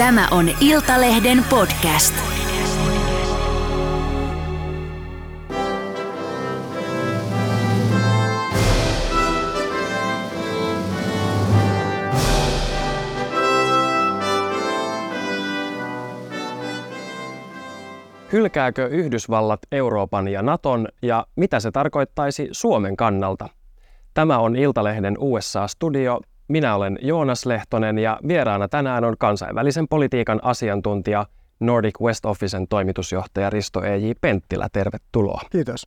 Tämä on Iltalehden podcast. Hylkääkö Yhdysvallat Euroopan ja Naton ja mitä se tarkoittaisi Suomen kannalta? Tämä on Iltalehden USA-studio minä olen Joonas Lehtonen ja vieraana tänään on kansainvälisen politiikan asiantuntija Nordic West Officen toimitusjohtaja Risto E.J. Penttilä. Tervetuloa. Kiitos.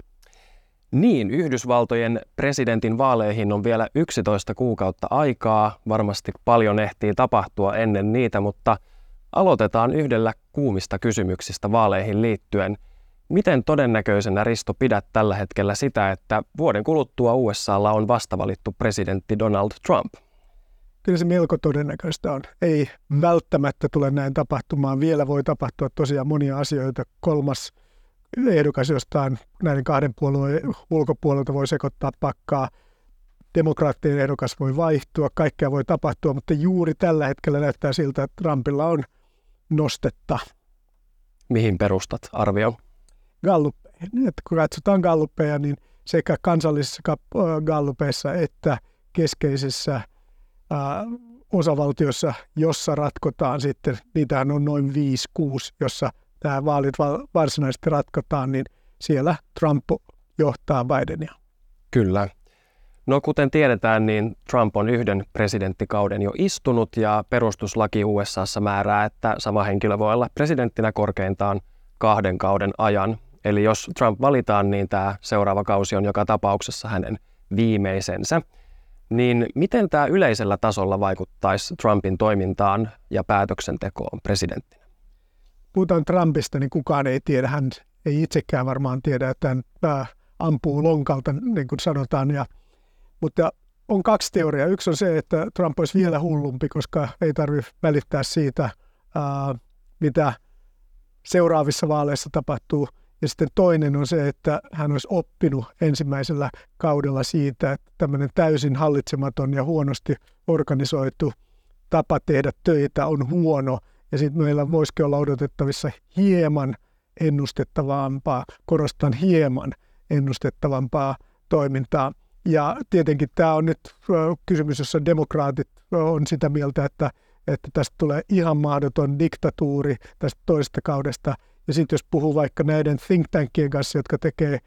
Niin, Yhdysvaltojen presidentin vaaleihin on vielä 11 kuukautta aikaa. Varmasti paljon ehtii tapahtua ennen niitä, mutta aloitetaan yhdellä kuumista kysymyksistä vaaleihin liittyen. Miten todennäköisenä Risto pidät tällä hetkellä sitä, että vuoden kuluttua USAlla on vastavalittu presidentti Donald Trump? Kyllä se melko todennäköistä on. Ei välttämättä tule näin tapahtumaan. Vielä voi tapahtua tosiaan monia asioita. Kolmas ehdokas jostain näiden kahden puolueen ulkopuolelta voi sekoittaa pakkaa. Demokraattien ehdokas voi vaihtua, kaikkea voi tapahtua, mutta juuri tällä hetkellä näyttää siltä, että Trumpilla on nostetta. Mihin perustat arvio? Gallupeihin. kun katsotaan galluppeja, niin sekä kansallisissa gallupeissa että keskeisissä – osavaltiossa, jossa ratkotaan sitten, niitähän on noin 5-6, jossa tämä vaalit varsinaisesti ratkotaan, niin siellä Trump johtaa Bidenia. Kyllä. No kuten tiedetään, niin Trump on yhden presidenttikauden jo istunut ja perustuslaki USAssa määrää, että sama henkilö voi olla presidenttinä korkeintaan kahden kauden ajan. Eli jos Trump valitaan, niin tämä seuraava kausi on joka tapauksessa hänen viimeisensä niin miten tämä yleisellä tasolla vaikuttaisi Trumpin toimintaan ja päätöksentekoon presidenttinä? Puhutaan Trumpista, niin kukaan ei tiedä. Hän ei itsekään varmaan tiedä, että hän ampuu lonkalta, niin kuin sanotaan. Ja, mutta on kaksi teoriaa. Yksi on se, että Trump olisi vielä hullumpi, koska ei tarvitse välittää siitä, mitä seuraavissa vaaleissa tapahtuu – ja sitten toinen on se, että hän olisi oppinut ensimmäisellä kaudella siitä, että tämmöinen täysin hallitsematon ja huonosti organisoitu tapa tehdä töitä on huono. Ja sitten meillä voisikin olla odotettavissa hieman ennustettavampaa, korostan hieman ennustettavampaa toimintaa. Ja tietenkin tämä on nyt kysymys, jossa demokraatit on sitä mieltä, että, että tästä tulee ihan mahdoton diktatuuri tästä toisesta kaudesta – ja sitten jos puhuu vaikka näiden think tankien kanssa, jotka tekee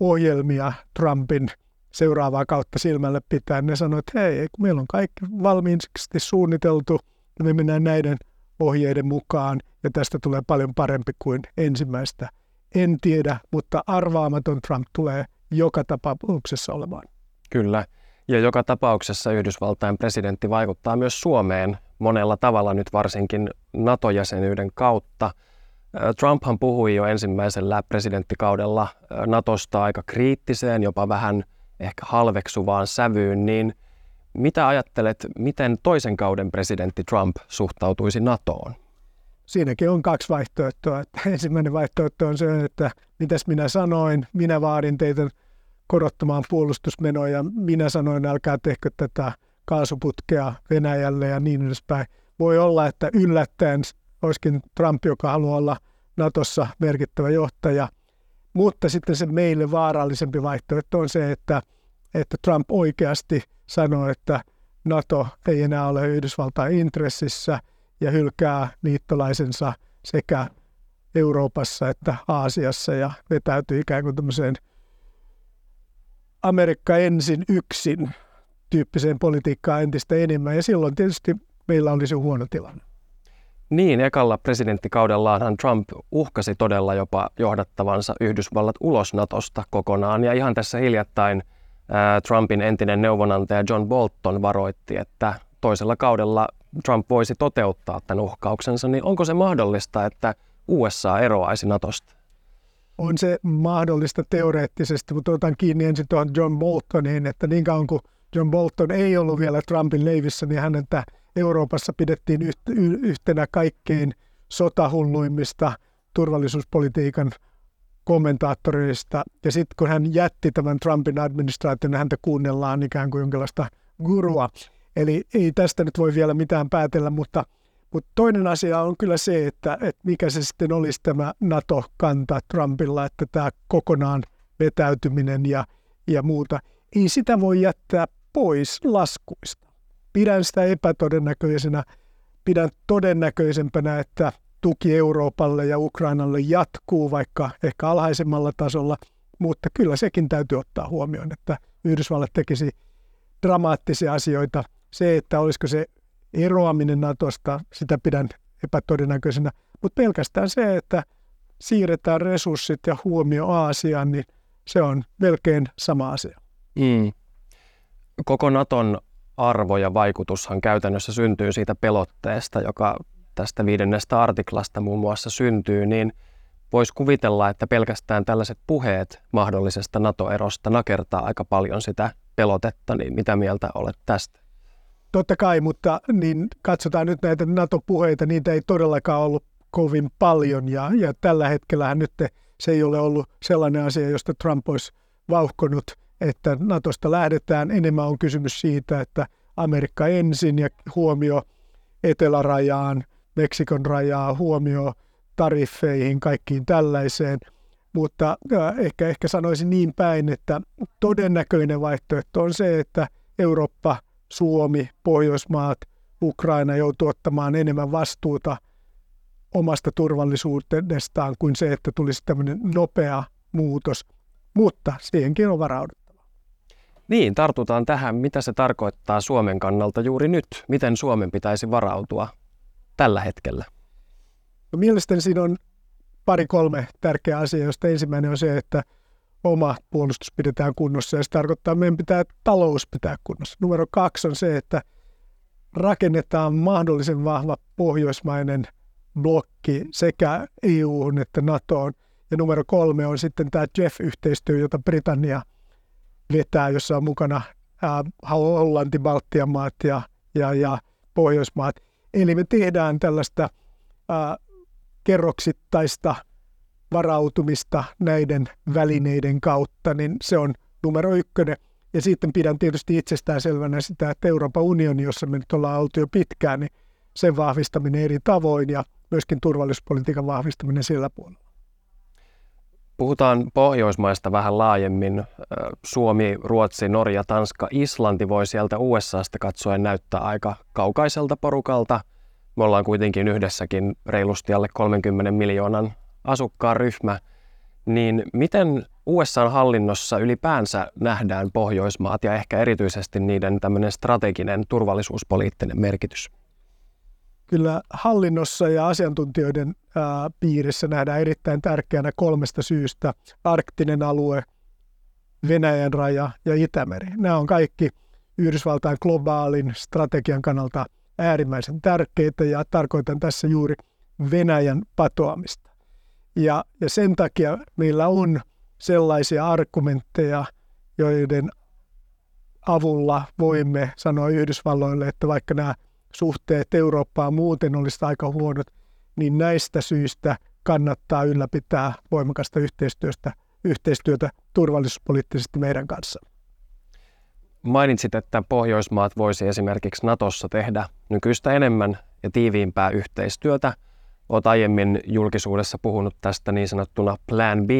ohjelmia Trumpin seuraavaa kautta silmälle pitää, ne sanoo, että hei, meillä on kaikki valmiiksi suunniteltu ja me mennään näiden ohjeiden mukaan ja tästä tulee paljon parempi kuin ensimmäistä. En tiedä, mutta arvaamaton Trump tulee joka tapauksessa olemaan. Kyllä. Ja joka tapauksessa Yhdysvaltain presidentti vaikuttaa myös Suomeen monella tavalla nyt varsinkin NATO-jäsenyyden kautta – Trumphan puhui jo ensimmäisellä presidenttikaudella Natosta aika kriittiseen, jopa vähän ehkä halveksuvaan sävyyn, niin mitä ajattelet, miten toisen kauden presidentti Trump suhtautuisi NATOon? Siinäkin on kaksi vaihtoehtoa. Ensimmäinen vaihtoehto on se, että mitäs minä sanoin, minä vaadin teitä korottamaan puolustusmenoja, minä sanoin, älkää tehkö tätä kaasuputkea Venäjälle ja niin edespäin. Voi olla, että yllättäen olisikin Trump, joka haluaa olla Natossa merkittävä johtaja. Mutta sitten se meille vaarallisempi vaihtoehto on se, että, että Trump oikeasti sanoo, että NATO ei enää ole Yhdysvaltain intressissä ja hylkää liittolaisensa sekä Euroopassa että Aasiassa ja vetäytyy ikään kuin tämmöiseen Amerikka ensin yksin tyyppiseen politiikkaan entistä enemmän. Ja silloin tietysti meillä olisi huono tilanne. Niin, ekalla presidenttikaudellaanhan Trump uhkasi todella jopa johdattavansa Yhdysvallat ulos Natosta kokonaan. Ja ihan tässä hiljattain ää, Trumpin entinen neuvonantaja John Bolton varoitti, että toisella kaudella Trump voisi toteuttaa tämän uhkauksensa. Niin onko se mahdollista, että USA eroaisi Natosta? On se mahdollista teoreettisesti, mutta otan kiinni ensin tuohon John Boltoniin, että niin kauan kuin John Bolton ei ollut vielä Trumpin leivissä, niin hänen tämä Euroopassa pidettiin yhtenä kaikkein sotahulluimmista turvallisuuspolitiikan kommentaattoreista. Ja sitten kun hän jätti tämän Trumpin administraation, niin häntä kuunnellaan ikään kuin jonkinlaista gurua. Eli ei tästä nyt voi vielä mitään päätellä, mutta, Mutta toinen asia on kyllä se, että, että mikä se sitten olisi tämä NATO-kanta Trumpilla, että tämä kokonaan vetäytyminen ja, ja muuta. Ei sitä voi jättää pois laskuista. Pidän sitä epätodennäköisenä. Pidän todennäköisempänä, että tuki Euroopalle ja Ukrainalle jatkuu, vaikka ehkä alhaisemmalla tasolla, mutta kyllä sekin täytyy ottaa huomioon, että Yhdysvallat tekisi dramaattisia asioita. Se, että olisiko se eroaminen Natosta, sitä pidän epätodennäköisenä, mutta pelkästään se, että siirretään resurssit ja huomio Aasiaan, niin se on melkein sama asia. Mm. Koko Naton arvo ja vaikutushan käytännössä syntyy siitä pelotteesta, joka tästä viidennestä artiklasta muun muassa syntyy, niin voisi kuvitella, että pelkästään tällaiset puheet mahdollisesta NATO-erosta nakertaa aika paljon sitä pelotetta, niin mitä mieltä olet tästä? Totta kai, mutta niin katsotaan nyt näitä NATO-puheita, niitä ei todellakaan ollut kovin paljon ja, ja tällä hetkellä nyt se ei ole ollut sellainen asia, josta Trump olisi vauhkonut, että Natosta lähdetään. Enemmän on kysymys siitä, että Amerikka ensin ja huomio etelärajaan, Meksikon rajaa, huomio tariffeihin, kaikkiin tällaiseen. Mutta äh, ehkä, ehkä sanoisin niin päin, että todennäköinen vaihtoehto on se, että Eurooppa, Suomi, Pohjoismaat, Ukraina joutuu ottamaan enemmän vastuuta omasta turvallisuudestaan kuin se, että tulisi tämmöinen nopea muutos. Mutta siihenkin on varauduttava. Niin, tartutaan tähän. Mitä se tarkoittaa Suomen kannalta juuri nyt? Miten Suomen pitäisi varautua tällä hetkellä? No mielestäni siinä on pari-kolme tärkeää asiaa, josta ensimmäinen on se, että oma puolustus pidetään kunnossa ja se tarkoittaa, että meidän pitää talous pitää kunnossa. Numero kaksi on se, että rakennetaan mahdollisen vahva pohjoismainen blokki sekä EU:hun että NATOon. Ja numero kolme on sitten tämä JEF-yhteistyö, jota Britannia vetää, jossa on mukana ää, Hollanti, Baltian maat ja, ja, ja Pohjoismaat. Eli me tehdään tällaista ää, kerroksittaista varautumista näiden välineiden kautta, niin se on numero ykkönen. Ja sitten pidän tietysti itsestään selvänä sitä, että Euroopan unioni, jossa me nyt ollaan oltu jo pitkään, niin sen vahvistaminen eri tavoin ja myöskin turvallisuuspolitiikan vahvistaminen sillä puolella. Puhutaan Pohjoismaista vähän laajemmin. Suomi, Ruotsi, Norja, Tanska, Islanti voi sieltä USAsta katsoen näyttää aika kaukaiselta porukalta – me ollaan kuitenkin yhdessäkin reilusti alle 30 miljoonan asukkaan ryhmä, niin miten USA-hallinnossa ylipäänsä nähdään Pohjoismaat ja ehkä erityisesti niiden tämmöinen strateginen turvallisuuspoliittinen merkitys? Kyllä hallinnossa ja asiantuntijoiden ää, piirissä nähdään erittäin tärkeänä kolmesta syystä. Arktinen alue, Venäjän raja ja Itämeri. Nämä on kaikki Yhdysvaltain globaalin strategian kannalta – äärimmäisen tärkeitä ja tarkoitan tässä juuri Venäjän patoamista. Ja, ja sen takia meillä on sellaisia argumentteja, joiden avulla voimme sanoa Yhdysvalloille, että vaikka nämä suhteet Eurooppaan muuten olisivat aika huonot, niin näistä syistä kannattaa ylläpitää voimakasta yhteistyöstä, yhteistyötä turvallisuuspoliittisesti meidän kanssa. Mainitsit, että Pohjoismaat voisi esimerkiksi Natossa tehdä nykyistä enemmän ja tiiviimpää yhteistyötä. Olet aiemmin julkisuudessa puhunut tästä niin sanottuna Plan b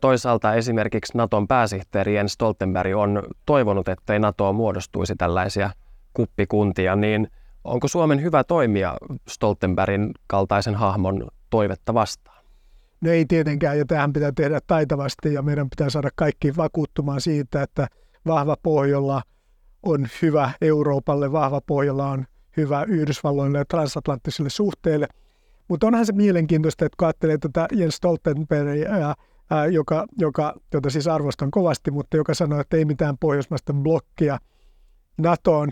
Toisaalta esimerkiksi Naton pääsihteeri Jens Stoltenberg on toivonut, ettei NATOa muodostuisi tällaisia kuppikuntia, niin onko Suomen hyvä toimia Stoltenbergin kaltaisen hahmon toivetta vastaan? No ei tietenkään, ja tähän pitää tehdä taitavasti, ja meidän pitää saada kaikki vakuuttumaan siitä, että vahva Pohjola on hyvä Euroopalle, vahva Pohjola on hyvä Yhdysvalloille ja transatlanttisille suhteille. Mutta onhan se mielenkiintoista, että kun ajattelee tätä Jens Stoltenbergia, joka, joka, jota siis arvostan kovasti, mutta joka sanoi, että ei mitään pohjoismaista blokkia NATOon.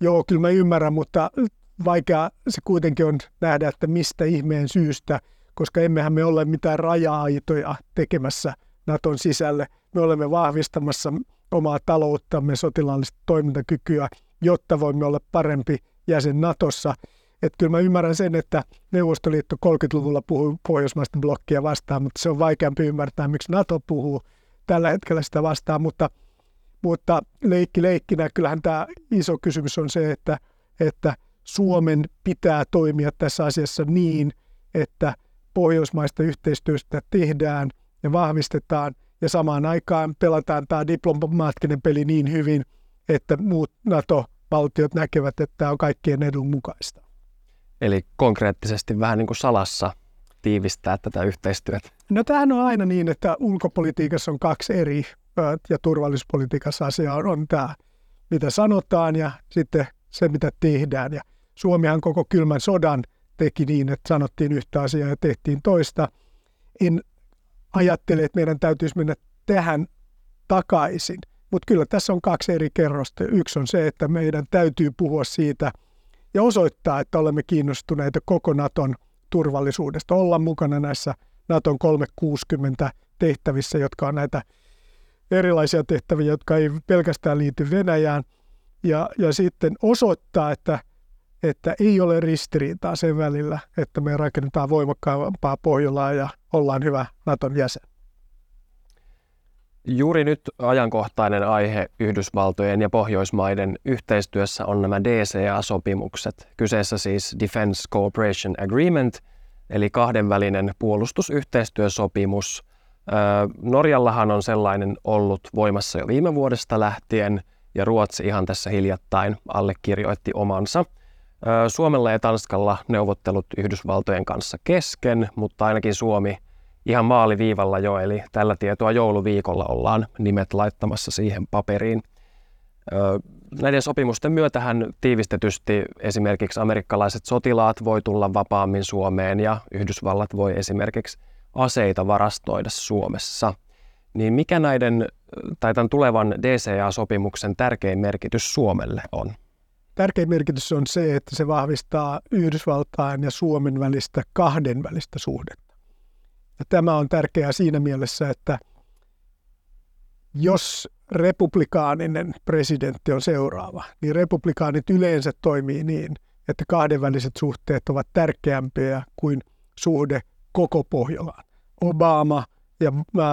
Joo, kyllä mä ymmärrän, mutta vaikea se kuitenkin on nähdä, että mistä ihmeen syystä, koska emmehän me ole mitään raja-aitoja tekemässä Naton sisälle. Me olemme vahvistamassa omaa talouttamme, sotilaallista toimintakykyä, jotta voimme olla parempi jäsen Natossa. Että kyllä mä ymmärrän sen, että Neuvostoliitto 30-luvulla puhui pohjoismaisten blokkia vastaan, mutta se on vaikeampi ymmärtää, miksi NATO puhuu tällä hetkellä sitä vastaan. Mutta, mutta leikki leikkinä, kyllähän tämä iso kysymys on se, että, että Suomen pitää toimia tässä asiassa niin, että pohjoismaista yhteistyöstä tehdään ja vahvistetaan ja samaan aikaan pelataan tämä diplomaattinen peli niin hyvin, että muut NATO-valtiot näkevät, että tämä on kaikkien edun mukaista. Eli konkreettisesti vähän niin kuin salassa tiivistää tätä yhteistyötä? No tämähän on aina niin, että ulkopolitiikassa on kaksi eri ja turvallisuuspolitiikassa asia on, on tämä, mitä sanotaan ja sitten se, mitä tehdään. Ja Suomihan koko kylmän sodan teki niin, että sanottiin yhtä asiaa ja tehtiin toista. En ajattele, että meidän täytyisi mennä tähän takaisin. Mutta kyllä tässä on kaksi eri kerrosta. Yksi on se, että meidän täytyy puhua siitä ja osoittaa, että olemme kiinnostuneita koko Naton turvallisuudesta, olla mukana näissä Naton 360 tehtävissä, jotka on näitä erilaisia tehtäviä, jotka ei pelkästään liity Venäjään, ja, ja sitten osoittaa, että, että ei ole ristiriitaa sen välillä, että me rakennetaan voimakkaampaa Pohjolaa ja ollaan hyvä Naton jäsen. Juuri nyt ajankohtainen aihe Yhdysvaltojen ja Pohjoismaiden yhteistyössä on nämä DCA-sopimukset. Kyseessä siis Defense Cooperation Agreement, eli kahdenvälinen puolustusyhteistyösopimus. Norjallahan on sellainen ollut voimassa jo viime vuodesta lähtien, ja Ruotsi ihan tässä hiljattain allekirjoitti omansa. Suomella ja Tanskalla neuvottelut Yhdysvaltojen kanssa kesken, mutta ainakin Suomi ihan maaliviivalla jo, eli tällä tietoa jouluviikolla ollaan nimet laittamassa siihen paperiin. Näiden sopimusten myötähän tiivistetysti esimerkiksi amerikkalaiset sotilaat voi tulla vapaammin Suomeen ja Yhdysvallat voi esimerkiksi aseita varastoida Suomessa. Niin mikä näiden tai tämän tulevan DCA-sopimuksen tärkein merkitys Suomelle on? Tärkein merkitys on se, että se vahvistaa Yhdysvaltain ja Suomen välistä kahdenvälistä suhdetta. Ja tämä on tärkeää siinä mielessä, että jos republikaaninen presidentti on seuraava, niin republikaanit yleensä toimii niin, että kahdenväliset suhteet ovat tärkeämpiä kuin suhde koko Pohjolaan. Obama ja,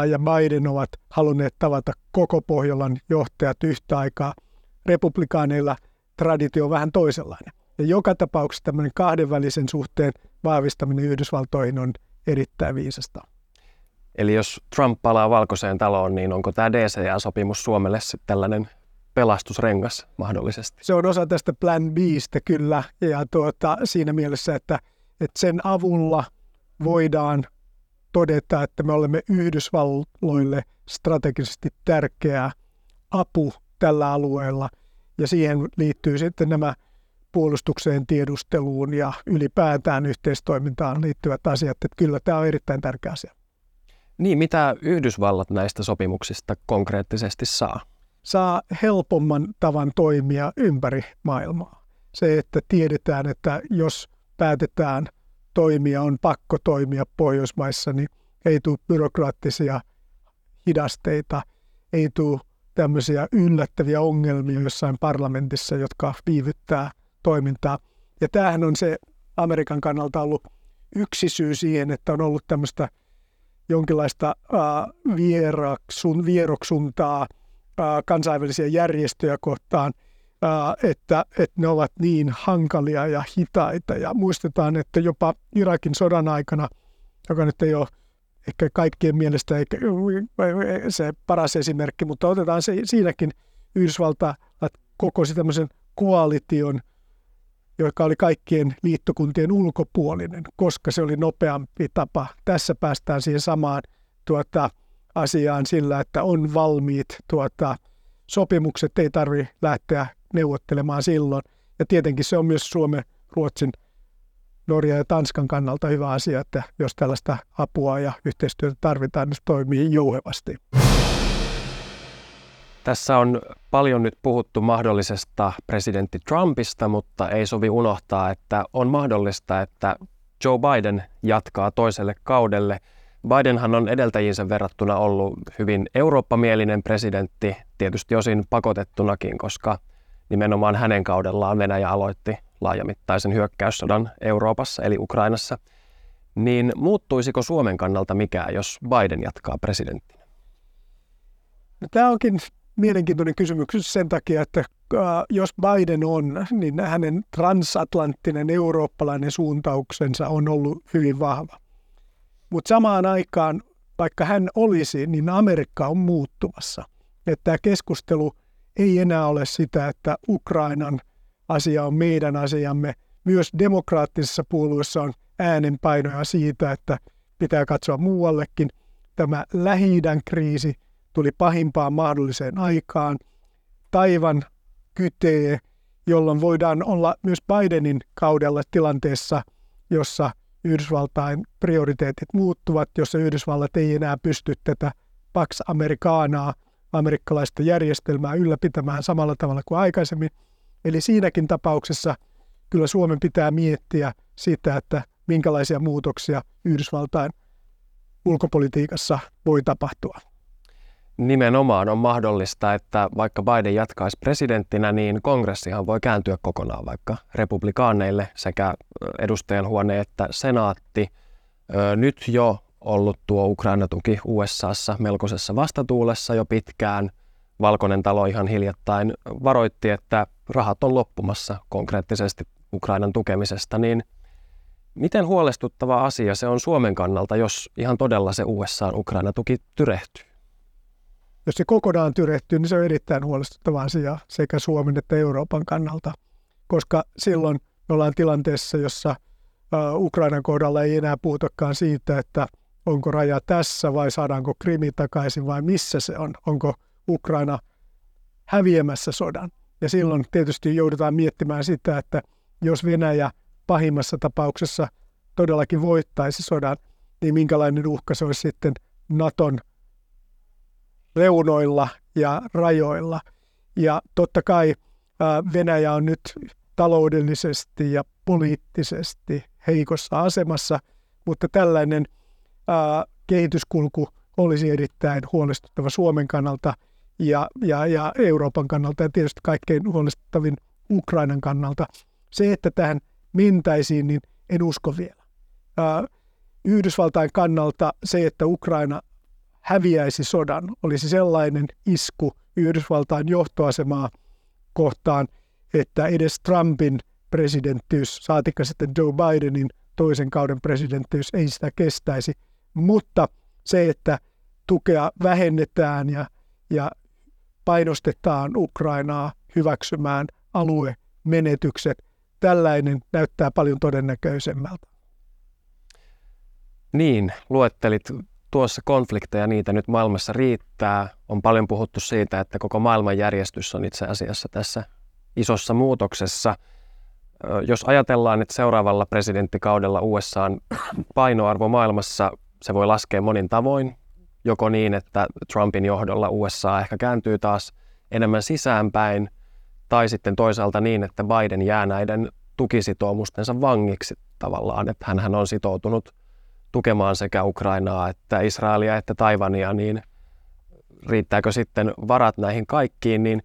ja Biden ovat halunneet tavata koko Pohjolan johtajat yhtä aikaa. Republikaaneilla traditio on vähän toisenlainen. Ja joka tapauksessa tämmöinen kahdenvälisen suhteen vahvistaminen Yhdysvaltoihin on erittäin viisasta. Eli jos Trump palaa valkoiseen taloon, niin onko tämä DCA-sopimus Suomelle sitten tällainen pelastusrengas mahdollisesti? Se on osa tästä Plan Bistä kyllä, ja tuota, siinä mielessä, että, että sen avulla voidaan todeta, että me olemme Yhdysvalloille strategisesti tärkeä apu tällä alueella, ja siihen liittyy sitten nämä puolustukseen, tiedusteluun ja ylipäätään yhteistoimintaan liittyvät asiat. Että kyllä tämä on erittäin tärkeä asia. Niin, mitä Yhdysvallat näistä sopimuksista konkreettisesti saa? Saa helpomman tavan toimia ympäri maailmaa. Se, että tiedetään, että jos päätetään toimia, on pakko toimia Pohjoismaissa, niin ei tule byrokraattisia hidasteita, ei tule tämmöisiä yllättäviä ongelmia jossain parlamentissa, jotka viivyttää – toimintaa. Ja tämähän on se Amerikan kannalta ollut yksi syy siihen, että on ollut tämmöistä jonkinlaista vieroksuntaa kansainvälisiä järjestöjä kohtaan, että, että ne ovat niin hankalia ja hitaita. Ja muistetaan, että jopa Irakin sodan aikana, joka nyt ei ole ehkä kaikkien mielestä eikä se paras esimerkki, mutta otetaan se siinäkin Yhdysvalta kokosi tämmöisen koalition – joka oli kaikkien liittokuntien ulkopuolinen, koska se oli nopeampi tapa. Tässä päästään siihen samaan tuota, asiaan sillä, että on valmiit tuota, sopimukset, ei tarvitse lähteä neuvottelemaan silloin. Ja tietenkin se on myös Suomen, Ruotsin, Norja ja Tanskan kannalta hyvä asia, että jos tällaista apua ja yhteistyötä tarvitaan, niin se toimii jouhevasti. Tässä on paljon nyt puhuttu mahdollisesta presidentti Trumpista, mutta ei sovi unohtaa, että on mahdollista, että Joe Biden jatkaa toiselle kaudelle. Bidenhan on edeltäjiinsä verrattuna ollut hyvin eurooppamielinen presidentti, tietysti osin pakotettunakin, koska nimenomaan hänen kaudellaan Venäjä aloitti laajamittaisen hyökkäyssodan Euroopassa eli Ukrainassa. Niin muuttuisiko Suomen kannalta mikään, jos Biden jatkaa presidenttinä? No, tämä onkin mielenkiintoinen kysymys sen takia, että äh, jos Biden on, niin hänen transatlanttinen eurooppalainen suuntauksensa on ollut hyvin vahva. Mutta samaan aikaan, vaikka hän olisi, niin Amerikka on muuttumassa. Että tämä keskustelu ei enää ole sitä, että Ukrainan asia on meidän asiamme. Myös demokraattisessa puolueessa on äänenpainoja siitä, että pitää katsoa muuallekin. Tämä lähi kriisi tuli pahimpaan mahdolliseen aikaan. Taivan kytee, jolloin voidaan olla myös Bidenin kaudella tilanteessa, jossa Yhdysvaltain prioriteetit muuttuvat, jossa Yhdysvallat ei enää pysty tätä Pax Americanaa, amerikkalaista järjestelmää ylläpitämään samalla tavalla kuin aikaisemmin. Eli siinäkin tapauksessa kyllä Suomen pitää miettiä sitä, että minkälaisia muutoksia Yhdysvaltain ulkopolitiikassa voi tapahtua. Nimenomaan on mahdollista, että vaikka Biden jatkaisi presidenttinä, niin kongressihan voi kääntyä kokonaan vaikka republikaaneille sekä edustajan huone että senaatti. Nyt jo ollut tuo Ukraina-tuki USAssa melkoisessa vastatuulessa jo pitkään. Valkoinen talo ihan hiljattain varoitti, että rahat on loppumassa konkreettisesti Ukrainan tukemisesta, niin miten huolestuttava asia se on Suomen kannalta, jos ihan todella se USA-Ukraina-tuki tyrehtyy? Jos se kokonaan tyrehtyy, niin se on erittäin huolestuttava asia sekä Suomen että Euroopan kannalta, koska silloin me ollaan tilanteessa, jossa Ukrainan kohdalla ei enää puhutakaan siitä, että onko raja tässä vai saadaanko Krimi takaisin vai missä se on, onko Ukraina häviämässä sodan. Ja silloin tietysti joudutaan miettimään sitä, että jos Venäjä pahimmassa tapauksessa todellakin voittaisi sodan, niin minkälainen uhka se olisi sitten Naton reunoilla ja rajoilla. Ja totta kai Venäjä on nyt taloudellisesti ja poliittisesti heikossa asemassa, mutta tällainen kehityskulku olisi erittäin huolestuttava Suomen kannalta ja, ja, ja Euroopan kannalta ja tietysti kaikkein huolestuttavin Ukrainan kannalta. Se, että tähän mentäisiin, niin en usko vielä. Yhdysvaltain kannalta se, että Ukraina häviäisi sodan, olisi sellainen isku Yhdysvaltain johtoasemaa kohtaan, että edes Trumpin presidenttiys, saatikka sitten Joe Bidenin toisen kauden presidenttiys ei sitä kestäisi. Mutta se, että tukea vähennetään ja, ja painostetaan Ukrainaa hyväksymään aluemenetykset, tällainen näyttää paljon todennäköisemmältä. Niin, luettelit tuossa konflikteja, niitä nyt maailmassa riittää. On paljon puhuttu siitä, että koko maailmanjärjestys on itse asiassa tässä isossa muutoksessa. Jos ajatellaan, että seuraavalla presidenttikaudella USAn painoarvo maailmassa, se voi laskea monin tavoin. Joko niin, että Trumpin johdolla USA ehkä kääntyy taas enemmän sisäänpäin, tai sitten toisaalta niin, että Biden jää näiden tukisitoumustensa vangiksi tavallaan, että hän on sitoutunut – tukemaan sekä Ukrainaa että Israelia että Taivania, niin riittääkö sitten varat näihin kaikkiin, niin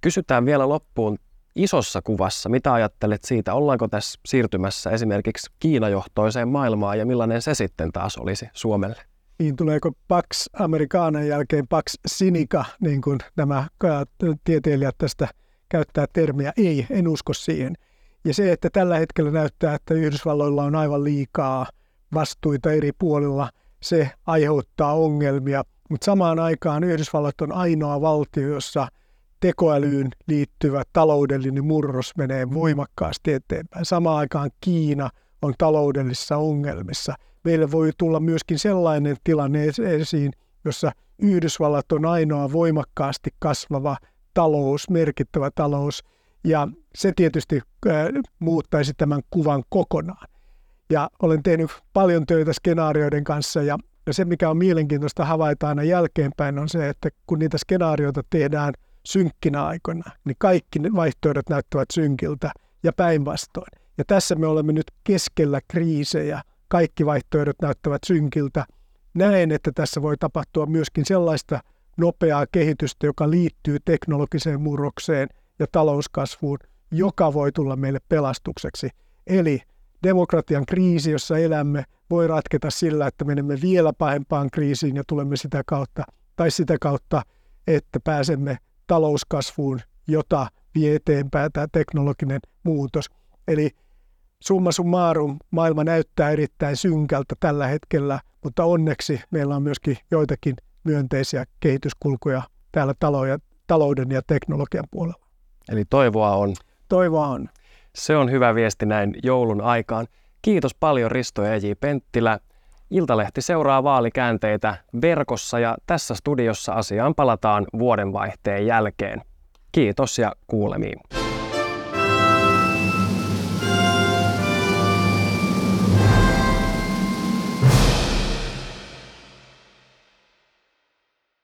kysytään vielä loppuun isossa kuvassa, mitä ajattelet siitä, ollaanko tässä siirtymässä esimerkiksi Kiinajohtoiseen maailmaan ja millainen se sitten taas olisi Suomelle? Niin tuleeko Pax Amerikaanan jälkeen Pax Sinica, niin kuin nämä tieteilijät tästä käyttää termiä? Ei, en usko siihen. Ja se, että tällä hetkellä näyttää, että Yhdysvalloilla on aivan liikaa – vastuita eri puolilla, se aiheuttaa ongelmia. Mutta samaan aikaan Yhdysvallat on ainoa valtio, jossa tekoälyyn liittyvä taloudellinen murros menee voimakkaasti eteenpäin. Samaan aikaan Kiina on taloudellisissa ongelmissa. Meille voi tulla myöskin sellainen tilanne esiin, jossa Yhdysvallat on ainoa voimakkaasti kasvava talous, merkittävä talous, ja se tietysti muuttaisi tämän kuvan kokonaan. Ja olen tehnyt paljon töitä skenaarioiden kanssa ja se, mikä on mielenkiintoista havaita aina jälkeenpäin, on se, että kun niitä skenaarioita tehdään synkkinä aikoina, niin kaikki ne vaihtoehdot näyttävät synkiltä ja päinvastoin. Ja tässä me olemme nyt keskellä kriisejä. Kaikki vaihtoehdot näyttävät synkiltä. Näen, että tässä voi tapahtua myöskin sellaista nopeaa kehitystä, joka liittyy teknologiseen murrokseen ja talouskasvuun, joka voi tulla meille pelastukseksi. Eli demokratian kriisi, jossa elämme, voi ratketa sillä, että menemme vielä pahempaan kriisiin ja tulemme sitä kautta, tai sitä kautta, että pääsemme talouskasvuun, jota vie eteenpäin tämä teknologinen muutos. Eli summa summarum, maailma näyttää erittäin synkältä tällä hetkellä, mutta onneksi meillä on myöskin joitakin myönteisiä kehityskulkuja täällä talouden ja teknologian puolella. Eli toivoa on. Toivoa on. Se on hyvä viesti näin joulun aikaan. Kiitos paljon Risto E.J. Penttilä. Iltalehti seuraa vaalikäänteitä verkossa ja tässä studiossa asiaan palataan vuodenvaihteen jälkeen. Kiitos ja kuulemiin.